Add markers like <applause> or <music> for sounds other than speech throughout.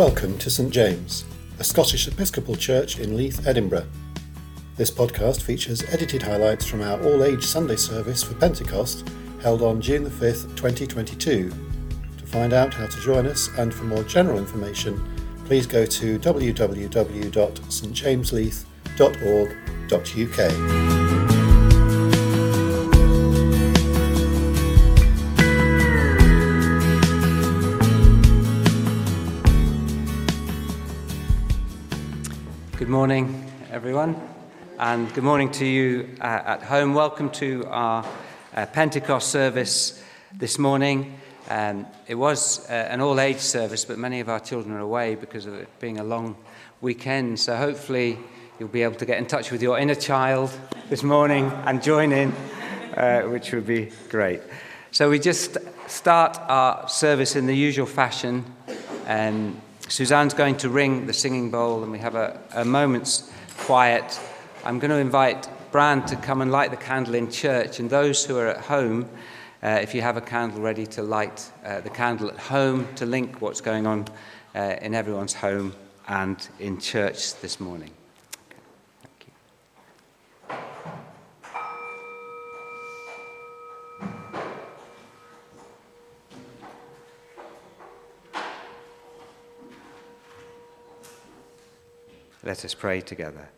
Welcome to St James, a Scottish Episcopal church in Leith, Edinburgh. This podcast features edited highlights from our all age Sunday service for Pentecost held on June the 5th, 2022. To find out how to join us and for more general information, please go to www.stjamesleith.org.uk. Good morning, everyone, and good morning to you uh, at home. Welcome to our uh, Pentecost service this morning. Um, it was uh, an all age service, but many of our children are away because of it being a long weekend. So hopefully, you'll be able to get in touch with your inner child this morning and join in, uh, which would be great. So we just start our service in the usual fashion. Um, Suzanne's going to ring the singing bowl, and we have a, a moment's quiet. I'm going to invite Brand to come and light the candle in church, and those who are at home, uh, if you have a candle ready to light uh, the candle at home to link what's going on uh, in everyone's home and in church this morning. Let us pray together.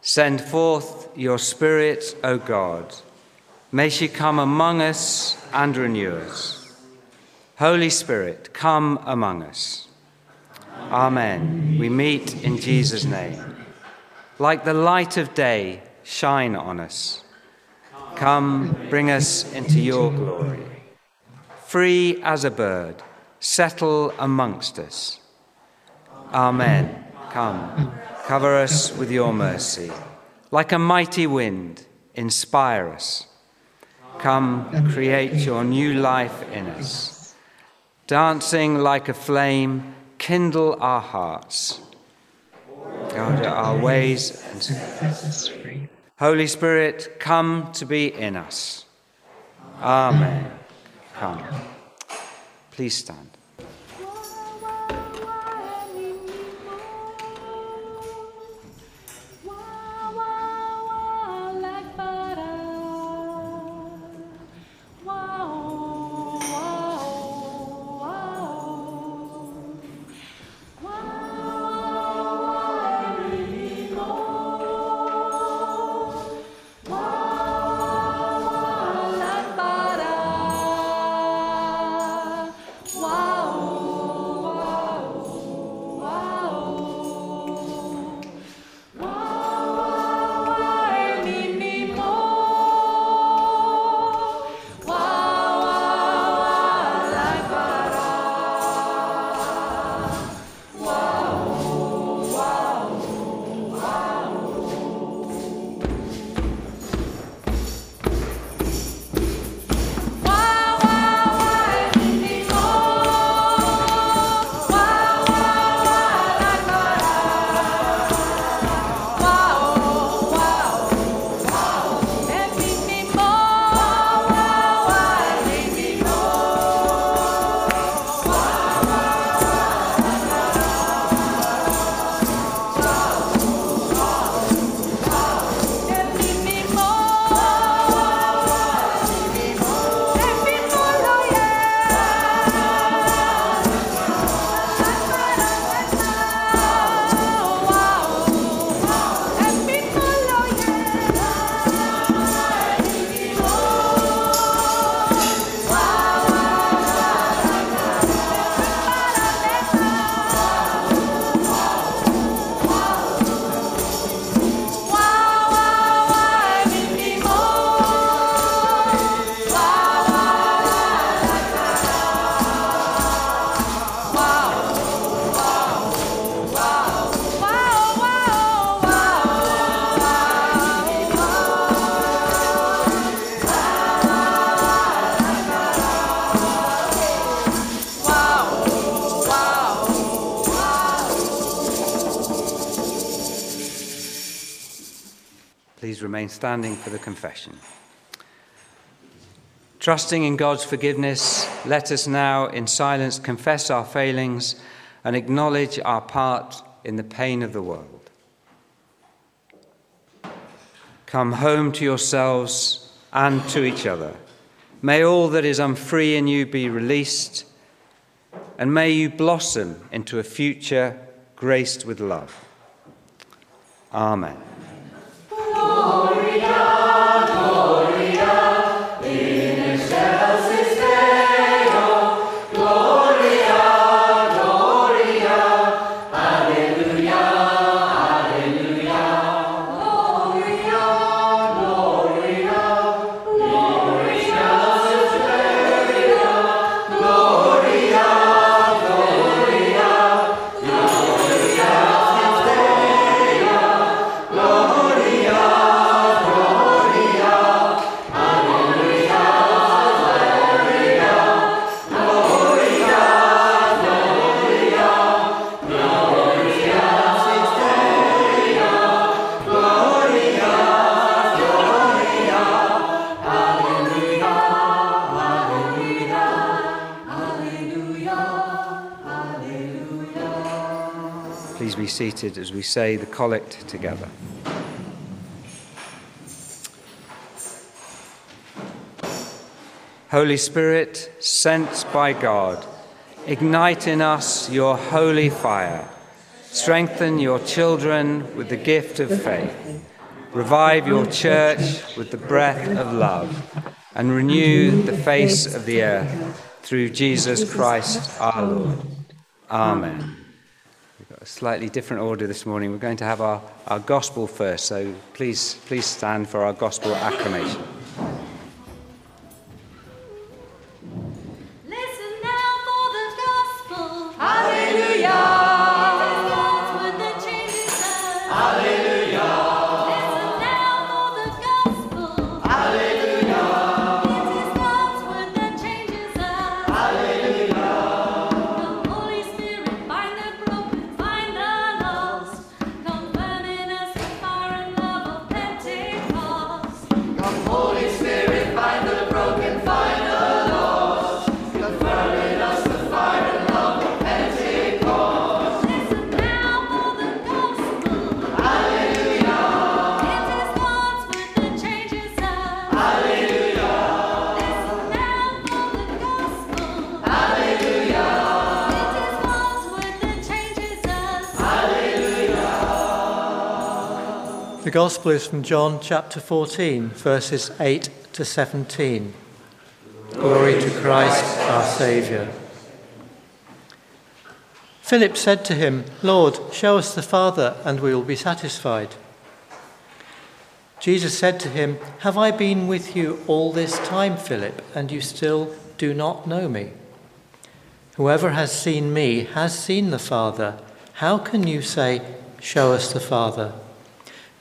Send forth your Spirit, O God. May she come among us and renew us. Holy Spirit, come among us. Amen. We meet in Jesus' name. Like the light of day, shine on us. Come, bring us into your glory. Free as a bird, settle amongst us. Amen. Come, cover us with your mercy. Like a mighty wind, inspire us. Come, create your new life in us. Dancing like a flame, kindle our hearts. Guide our ways and Holy Spirit, come to be in us. Amen. Come. Please stand. Standing for the confession. Trusting in God's forgiveness, let us now in silence confess our failings and acknowledge our part in the pain of the world. Come home to yourselves and to each other. May all that is unfree in you be released, and may you blossom into a future graced with love. Amen. Please we say the collect together. Holy Spirit, sent by God, ignite in us your holy fire. Strengthen your children with the gift of faith. Revive your church with the breath of love. And renew the face of the earth through Jesus Christ our Lord. Amen. A slightly different order this morning. We're going to have our, our gospel first, so please, please stand for our gospel acclamation. Gospel is from John chapter 14, verses 8 to 17. Glory to Christ our Saviour. Philip said to him, Lord, show us the Father, and we will be satisfied. Jesus said to him, Have I been with you all this time, Philip, and you still do not know me? Whoever has seen me has seen the Father. How can you say, Show us the Father?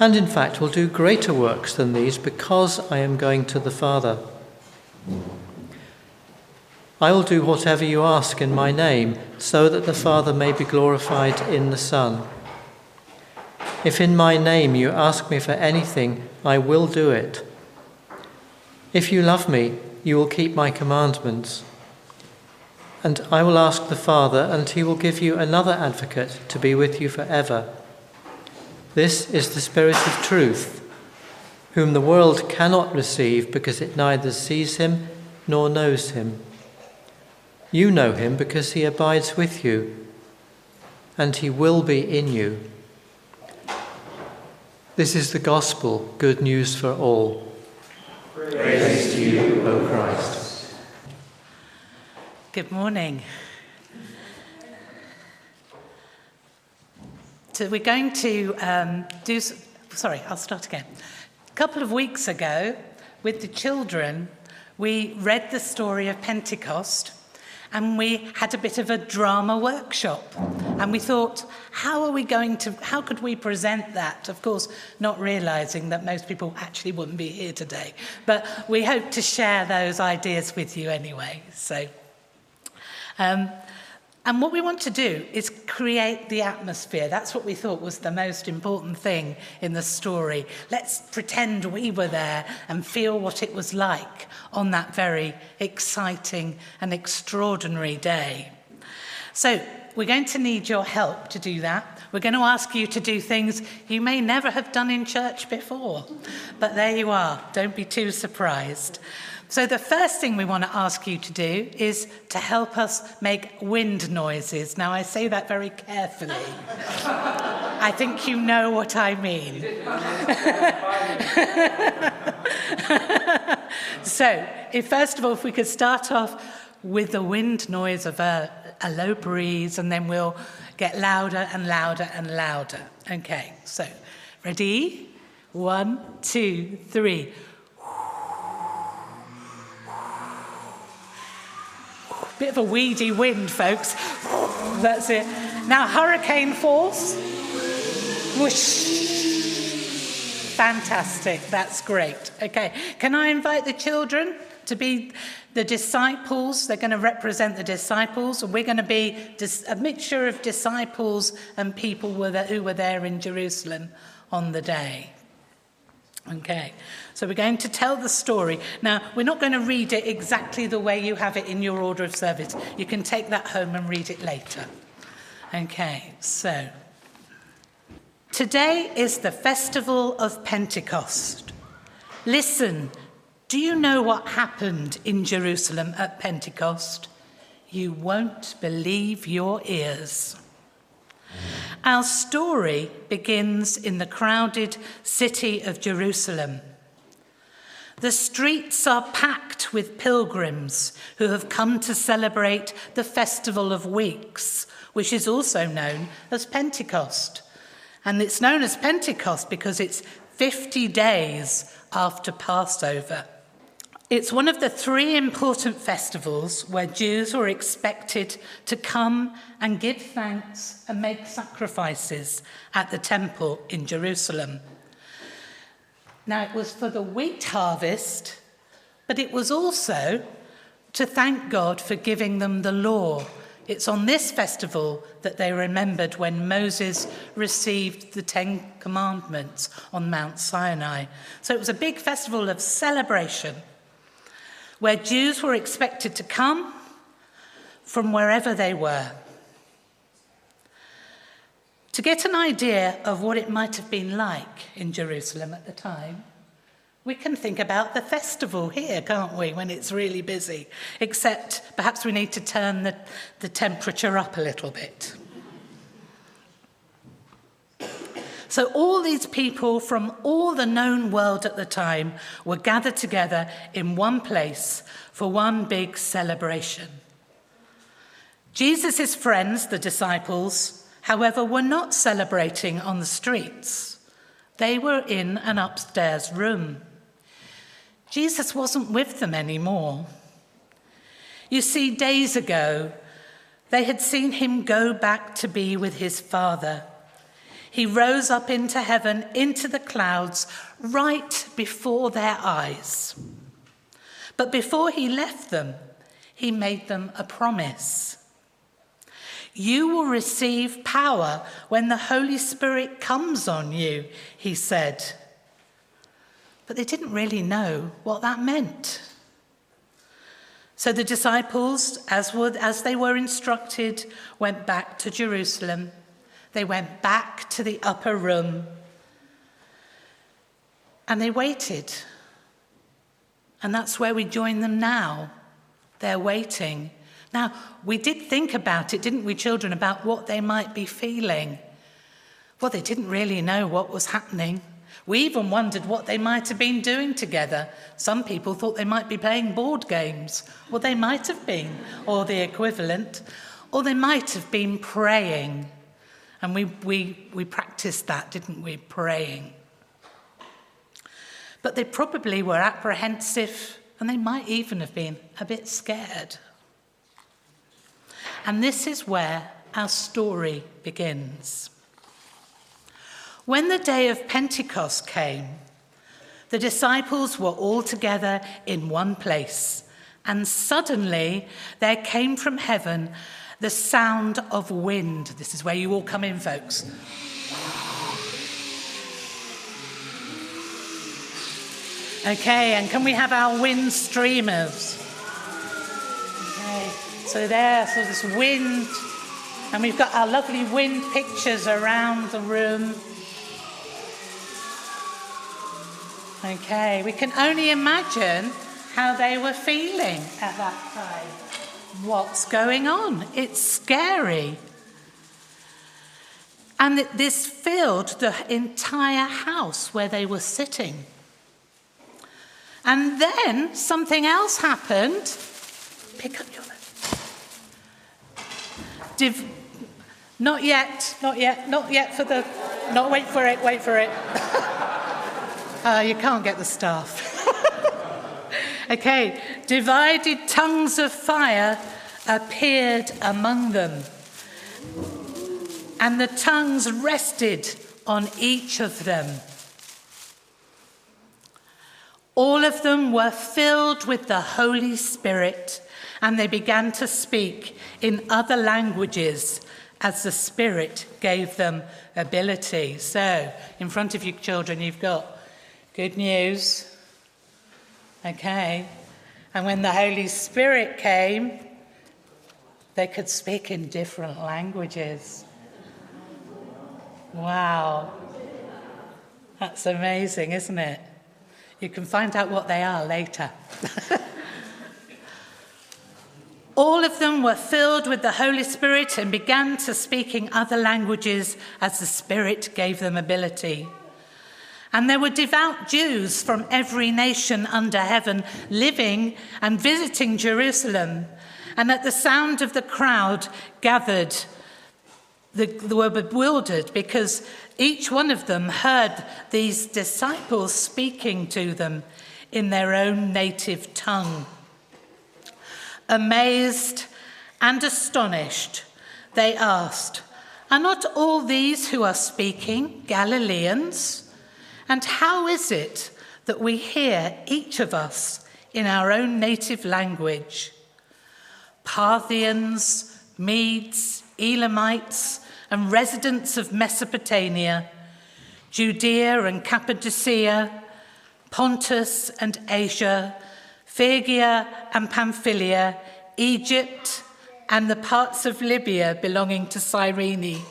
and in fact will do greater works than these because I am going to the Father. I will do whatever you ask in my name, so that the Father may be glorified in the Son. If in my name you ask me for anything, I will do it. If you love me, you will keep my commandments. And I will ask the Father, and he will give you another advocate to be with you forever. This is the Spirit of truth, whom the world cannot receive because it neither sees him nor knows him. You know him because he abides with you, and he will be in you. This is the gospel, good news for all. Praise to you, O Christ. Good morning. So we're going to um, do. Sorry, I'll start again. A couple of weeks ago, with the children, we read the story of Pentecost, and we had a bit of a drama workshop. And we thought, how are we going to, how could we present that? Of course, not realizing that most people actually wouldn't be here today. But we hope to share those ideas with you anyway. So, um, and what we want to do is create the atmosphere. That's what we thought was the most important thing in the story. Let's pretend we were there and feel what it was like on that very exciting and extraordinary day. So, we're going to need your help to do that. We're going to ask you to do things you may never have done in church before. But there you are. Don't be too surprised. So, the first thing we want to ask you to do is to help us make wind noises. Now, I say that very carefully. <laughs> I think you know what I mean. <laughs> so, if first of all, if we could start off with the wind noise of a, a low breeze, and then we'll get louder and louder and louder. Okay, so ready? One, two, three. Bit of a weedy wind, folks. That's it. Now, hurricane force. Whoosh. Fantastic. That's great. Okay. Can I invite the children to be the disciples? They're going to represent the disciples. And we're going to be a mixture of disciples and people who were there in Jerusalem on the day. Okay, so we're going to tell the story. Now, we're not going to read it exactly the way you have it in your order of service. You can take that home and read it later. Okay, so today is the festival of Pentecost. Listen, do you know what happened in Jerusalem at Pentecost? You won't believe your ears. Our story begins in the crowded city of Jerusalem. The streets are packed with pilgrims who have come to celebrate the Festival of Weeks, which is also known as Pentecost. And it's known as Pentecost because it's 50 days after Passover. It's one of the three important festivals where Jews were expected to come and give thanks and make sacrifices at the temple in Jerusalem. Now, it was for the wheat harvest, but it was also to thank God for giving them the law. It's on this festival that they remembered when Moses received the Ten Commandments on Mount Sinai. So it was a big festival of celebration where Jews were expected to come from wherever they were. To get an idea of what it might have been like in Jerusalem at the time, we can think about the festival here, can't we, when it's really busy? Except perhaps we need to turn the, the temperature up a little bit. So, all these people from all the known world at the time were gathered together in one place for one big celebration. Jesus' friends, the disciples, however, were not celebrating on the streets, they were in an upstairs room. Jesus wasn't with them anymore. You see, days ago, they had seen him go back to be with his Father. He rose up into heaven, into the clouds, right before their eyes. But before he left them, he made them a promise. You will receive power when the Holy Spirit comes on you, he said. But they didn't really know what that meant. So the disciples, as, as they were instructed, went back to Jerusalem. They went back to the upper room and they waited. And that's where we join them now. They're waiting. Now, we did think about it, didn't we, children, about what they might be feeling. Well, they didn't really know what was happening. We even wondered what they might have been doing together. Some people thought they might be playing board games. Well, they might have been, or the equivalent. Or they might have been praying. And we, we, we practiced that, didn't we? Praying. But they probably were apprehensive and they might even have been a bit scared. And this is where our story begins. When the day of Pentecost came, the disciples were all together in one place, and suddenly there came from heaven the sound of wind. This is where you all come in, folks. Okay, and can we have our wind streamers? Okay, so there, so this wind, and we've got our lovely wind pictures around the room. Okay, we can only imagine how they were feeling at that time. What's going on? It's scary. And this filled the entire house where they were sitting. And then something else happened. Pick up your. Div- not yet, not yet, not yet for the. Not wait for it, wait for it. <laughs> Uh, you can't get the staff. <laughs> okay, divided tongues of fire appeared among them, and the tongues rested on each of them. All of them were filled with the Holy Spirit, and they began to speak in other languages as the Spirit gave them ability. So, in front of you, children, you've got good news. Okay. And when the Holy Spirit came, they could speak in different languages. Wow. That's amazing, isn't it? You can find out what they are later. <laughs> All of them were filled with the Holy Spirit and began to speak in other languages as the Spirit gave them ability. And there were devout Jews from every nation under heaven living and visiting Jerusalem. And at the sound of the crowd gathered, they were bewildered because each one of them heard these disciples speaking to them in their own native tongue. Amazed and astonished, they asked, Are not all these who are speaking Galileans? And how is it that we hear each of us in our own native language? Parthians, Medes, Elamites, and residents of Mesopotamia, Judea and Cappadocia, Pontus and Asia, Phrygia and Pamphylia, Egypt, and the parts of Libya belonging to Cyrene,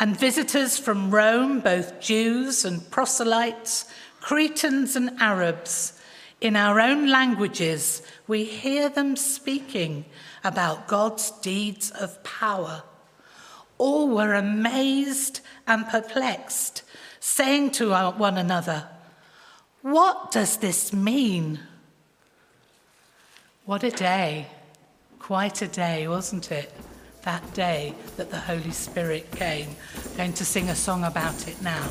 and visitors from Rome, both Jews and proselytes, Cretans and Arabs. In our own languages, we hear them speaking about God's deeds of power. All were amazed and perplexed, saying to one another, What does this mean? What a day. Quite a day, wasn't it? That day that the Holy Spirit came. going to sing a song about it now.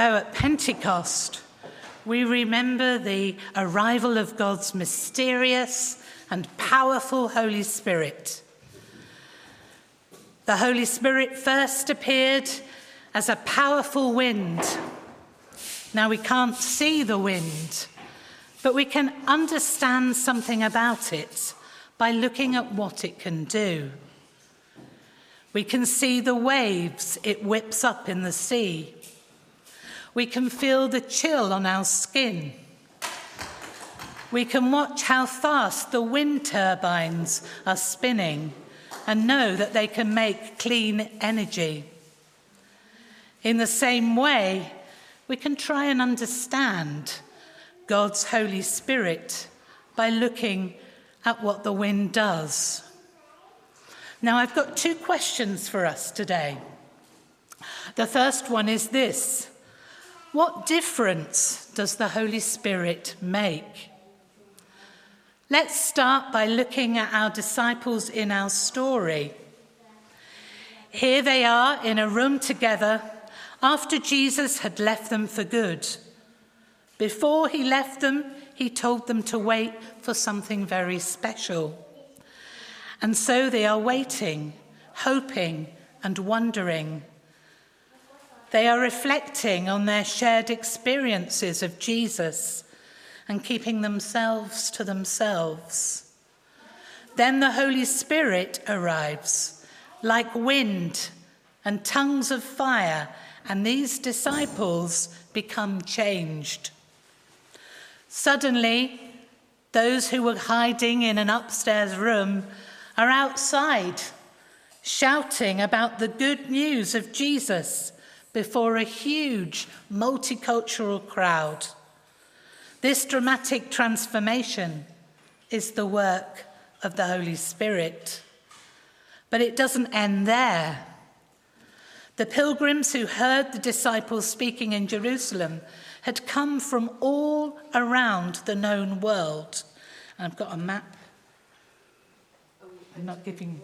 So at Pentecost, we remember the arrival of God's mysterious and powerful Holy Spirit. The Holy Spirit first appeared as a powerful wind. Now we can't see the wind, but we can understand something about it by looking at what it can do. We can see the waves it whips up in the sea. We can feel the chill on our skin. We can watch how fast the wind turbines are spinning and know that they can make clean energy. In the same way, we can try and understand God's Holy Spirit by looking at what the wind does. Now, I've got two questions for us today. The first one is this What difference does the Holy Spirit make? Let's start by looking at our disciples in our story. Here they are in a room together after Jesus had left them for good. Before he left them, he told them to wait for something very special. And so they are waiting, hoping, and wondering. They are reflecting on their shared experiences of Jesus and keeping themselves to themselves. Then the Holy Spirit arrives like wind and tongues of fire, and these disciples become changed. Suddenly, those who were hiding in an upstairs room are outside shouting about the good news of Jesus before a huge multicultural crowd. This dramatic transformation is the work of the Holy Spirit. But it doesn't end there. The pilgrims who heard the disciples speaking in Jerusalem had come from all around the known world. And I've got a map. I'm not giving.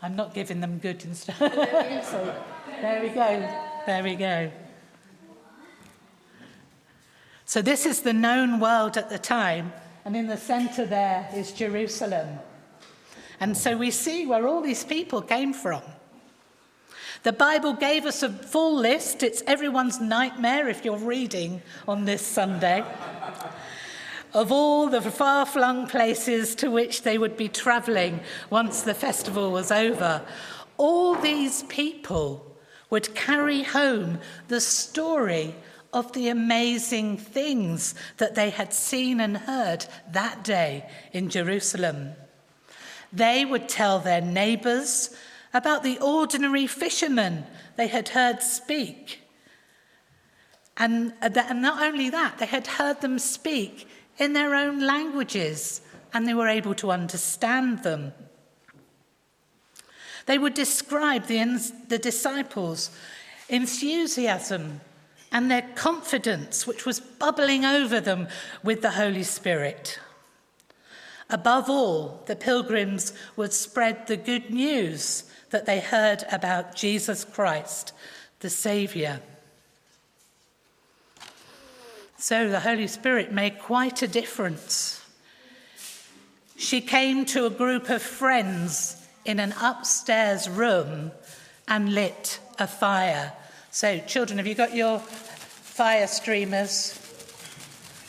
I'm not giving them good instructions. <laughs> so, there we go. There we go. So this is the known world at the time, and in the centre there is Jerusalem. And so we see where all these people came from. The Bible gave us a full list. It's everyone's nightmare if you're reading on this Sunday of all the far flung places to which they would be travelling once the festival was over. All these people would carry home the story of the amazing things that they had seen and heard that day in Jerusalem. They would tell their neighbours about the ordinary fishermen they had heard speak. And, and not only that, they had heard them speak in their own languages and they were able to understand them. They would describe the, the disciples' enthusiasm and their confidence, which was bubbling over them with the Holy Spirit. Above all, the pilgrims would spread the good news that they heard about Jesus Christ, the Saviour. So the Holy Spirit made quite a difference. She came to a group of friends in an upstairs room and lit a fire. So, children, have you got your fire streamers?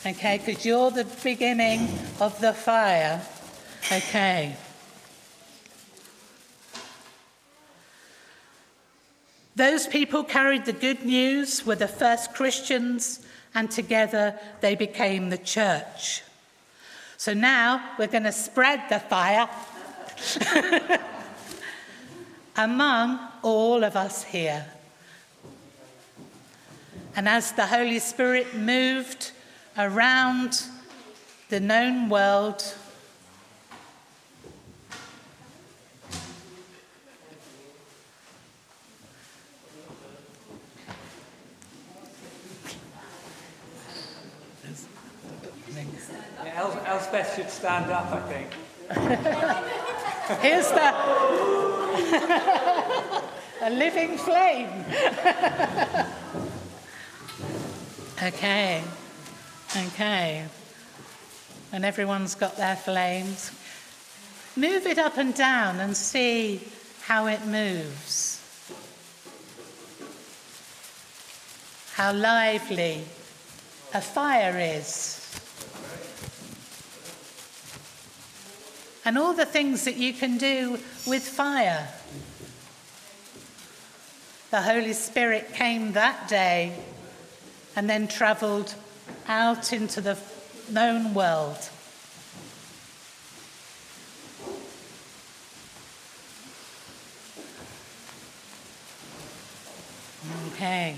Okay, because you're the beginning of the fire. Okay. Those people carried the good news, were the first Christians, and together they became the church. So now we're going to spread the fire <laughs> among all of us here. And as the Holy Spirit moved around the known world, Elspeth should stand up, I think. <laughs> here's the <laughs> a living flame. <laughs> Okay. Okay. And everyone's got their flames. Move it up and down and see how it moves. How lively a fire is. And all the things that you can do with fire. The Holy Spirit came that day and then travelled out into the known world. Okay.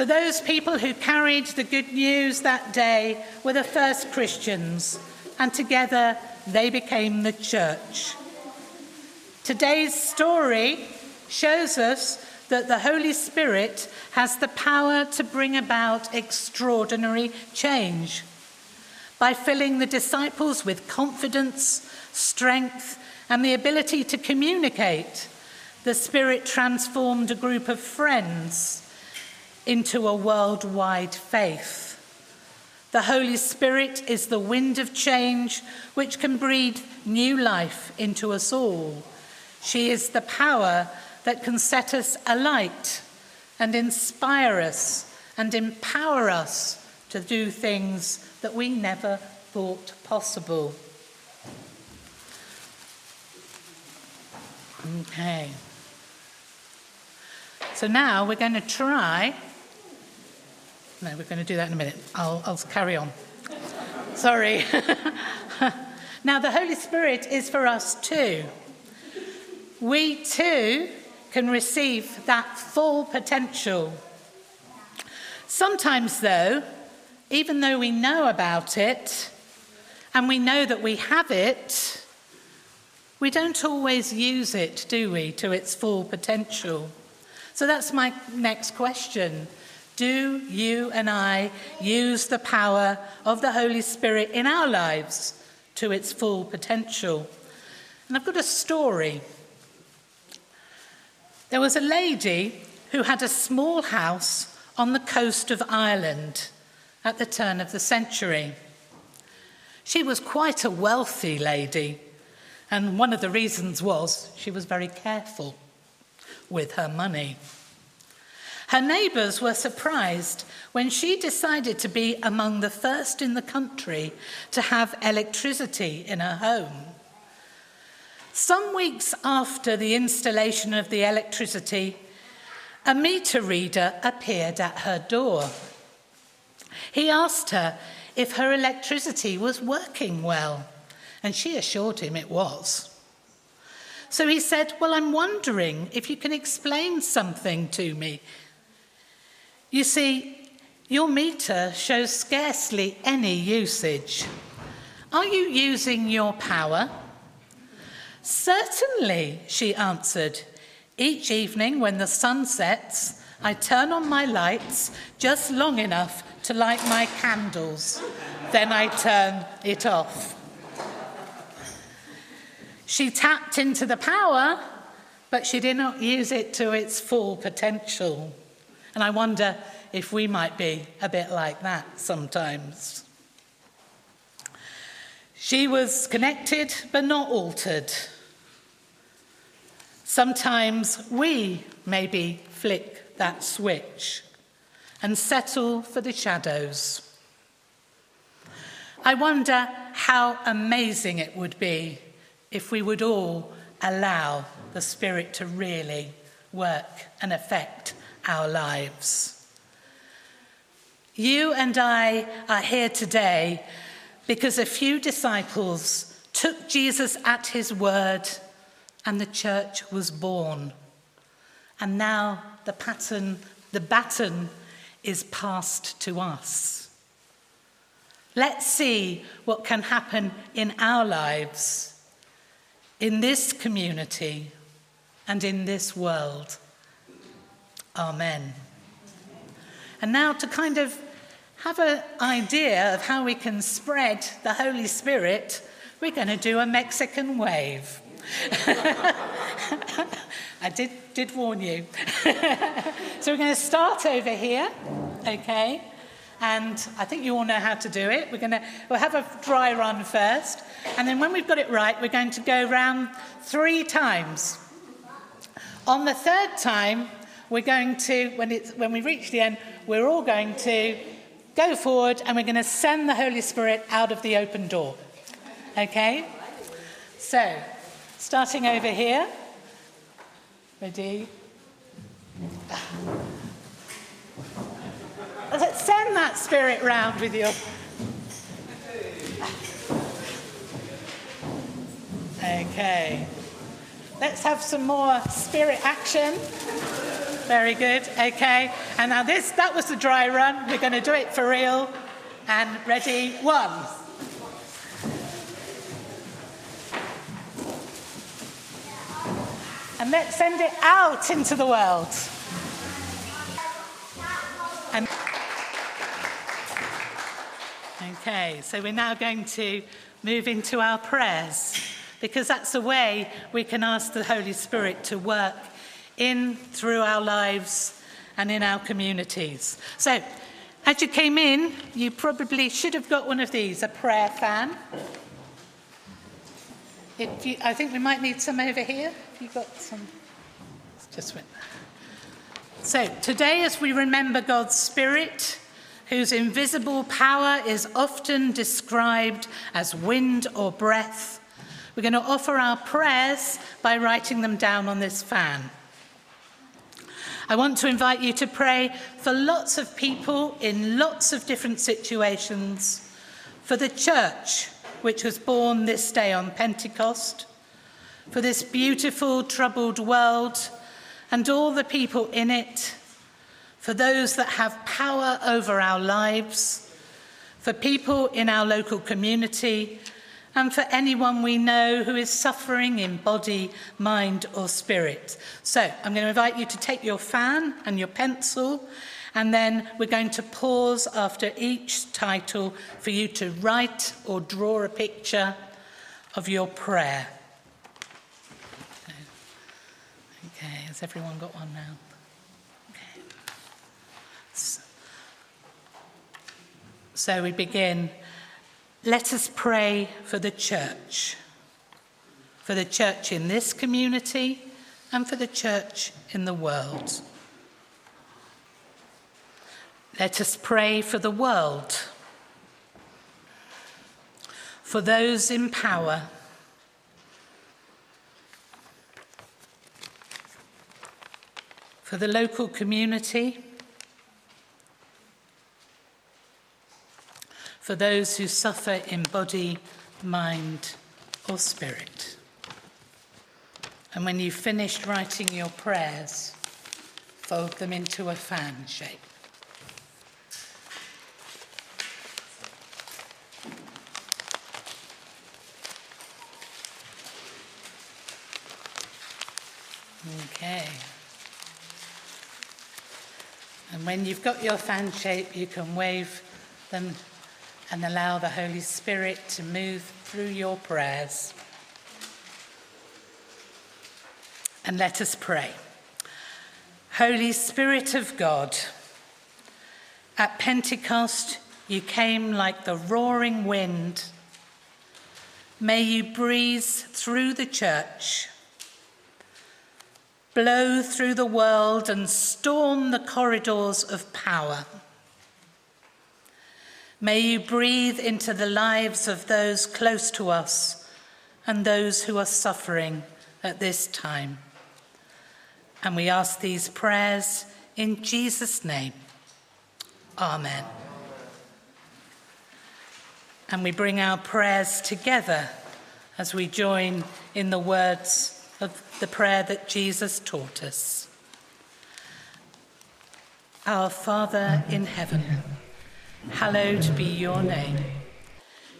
So, those people who carried the good news that day were the first Christians, and together they became the church. Today's story shows us that the Holy Spirit has the power to bring about extraordinary change. By filling the disciples with confidence, strength, and the ability to communicate, the Spirit transformed a group of friends into a worldwide faith. The Holy Spirit is the wind of change which can breathe new life into us all. She is the power that can set us alight and inspire us and empower us to do things that we never thought possible. Okay. So now we're going to try. No, we're going to do that in a minute. I'll, I'll carry on. Sorry. <laughs> now, the Holy Spirit is for us too. We too can receive that full potential. Sometimes, though, even though we know about it and we know that we have it, we don't always use it, do we, to its full potential? So that's my next question. Do you and I use the power of the Holy Spirit in our lives to its full potential? And I've got a story. There was a lady who had a small house on the coast of Ireland at the turn of the century. She was quite a wealthy lady, and one of the reasons was she was very careful with her money. Her neighbours were surprised when she decided to be among the first in the country to have electricity in her home. Some weeks after the installation of the electricity, a meter reader appeared at her door. He asked her if her electricity was working well, and she assured him it was. So he said, Well, I'm wondering if you can explain something to me. You see, your meter shows scarcely any usage. Are you using your power? Certainly, she answered. Each evening when the sun sets, I turn on my lights just long enough to light my candles. Then I turn it off. She tapped into the power, but she did not use it to its full potential. And I wonder if we might be a bit like that sometimes. She was connected but not altered. Sometimes we maybe flick that switch and settle for the shadows. I wonder how amazing it would be if we would all allow the Spirit to really work and affect our lives. You and I are here today because a few disciples took Jesus at his word and the church was born. And now the pattern, the baton is passed to us. Let's see what can happen in our lives, in this community, and in this world. Amen. And now, to kind of have an idea of how we can spread the Holy Spirit, we're going to do a Mexican wave. <laughs> I did, did warn you. <laughs> so we're going to start over here, okay? And I think you all know how to do it. We're going to we'll have a dry run first, and then when we've got it right, we're going to go round three times. On the third time, we're going to when it's when we reach the end, we're all going to go forward, and we're going to send the Holy Spirit out of the open door. Okay? So, starting over here. Ready? Let's send that spirit round with you. Okay. Let's have some more spirit action. Very good. Okay. And now this that was the dry run. We're going to do it for real. And ready? One. And let's send it out into the world. And okay, so we're now going to move into our prayers because that's the way we can ask the Holy Spirit to work in, through our lives, and in our communities. So, as you came in, you probably should have got one of these a prayer fan. You, I think we might need some over here. If you've got some, just went. So, today, as we remember God's Spirit, whose invisible power is often described as wind or breath, we're going to offer our prayers by writing them down on this fan. I want to invite you to pray for lots of people in lots of different situations, for the church, which was born this day on Pentecost, for this beautiful, troubled world and all the people in it, for those that have power over our lives, for people in our local community, and for anyone we know who is suffering in body, mind, or spirit. So I'm going to invite you to take your fan and your pencil, and then we're going to pause after each title for you to write or draw a picture of your prayer. Okay, has everyone got one now? Okay. So we begin. Let us pray for the church, for the church in this community and for the church in the world. Let us pray for the world, for those in power, for the local community, for those who suffer in body, mind, or spirit. And when you've finished writing your prayers, fold them into a fan shape. Okay. And when you've got your fan shape, you can wave them and allow the Holy Spirit to move through your prayers. And let us pray. Holy Spirit of God, at Pentecost you came like the roaring wind. May you breathe through the church, blow through the world, and storm the corridors of power. May you breathe into the lives of those close to us and those who are suffering at this time. And we ask these prayers in Jesus' name. Amen. And we bring our prayers together as we join in the words of the prayer that Jesus taught us. Our Father in heaven, hallowed be your name.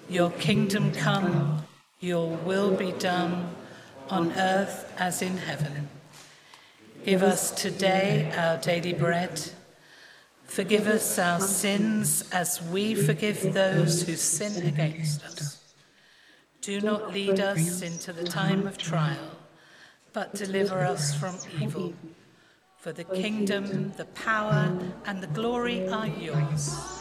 Your kingdom come, your will be done on earth as in heaven. Give us today our daily bread. Forgive us our sins as we forgive those who sin against us. Do not lead us into the time of trial, but deliver us from evil. For the kingdom, the power, and the glory are yours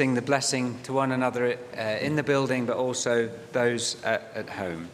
sing the blessing to one another uh, in the building, but also those at, at home.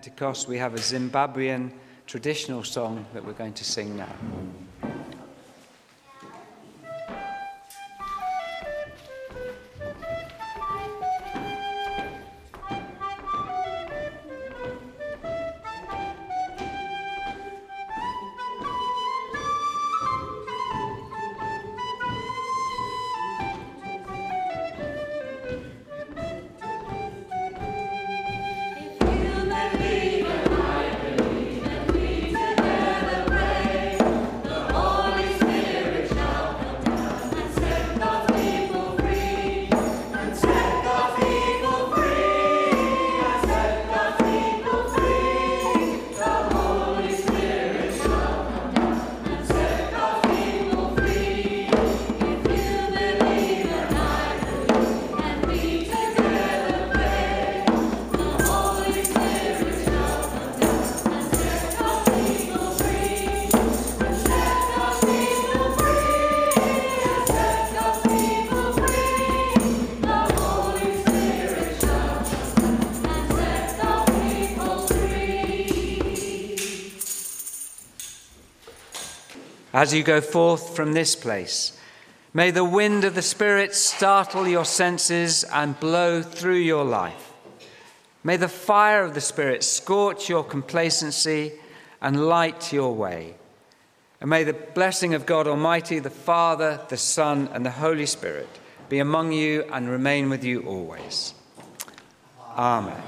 Pentecost, we have a Zimbabwean traditional song that we're going to sing now. As you go forth from this place, may the wind of the Spirit startle your senses and blow through your life. May the fire of the Spirit scorch your complacency and light your way. And may the blessing of God Almighty, the Father, the Son, and the Holy Spirit be among you and remain with you always. Amen.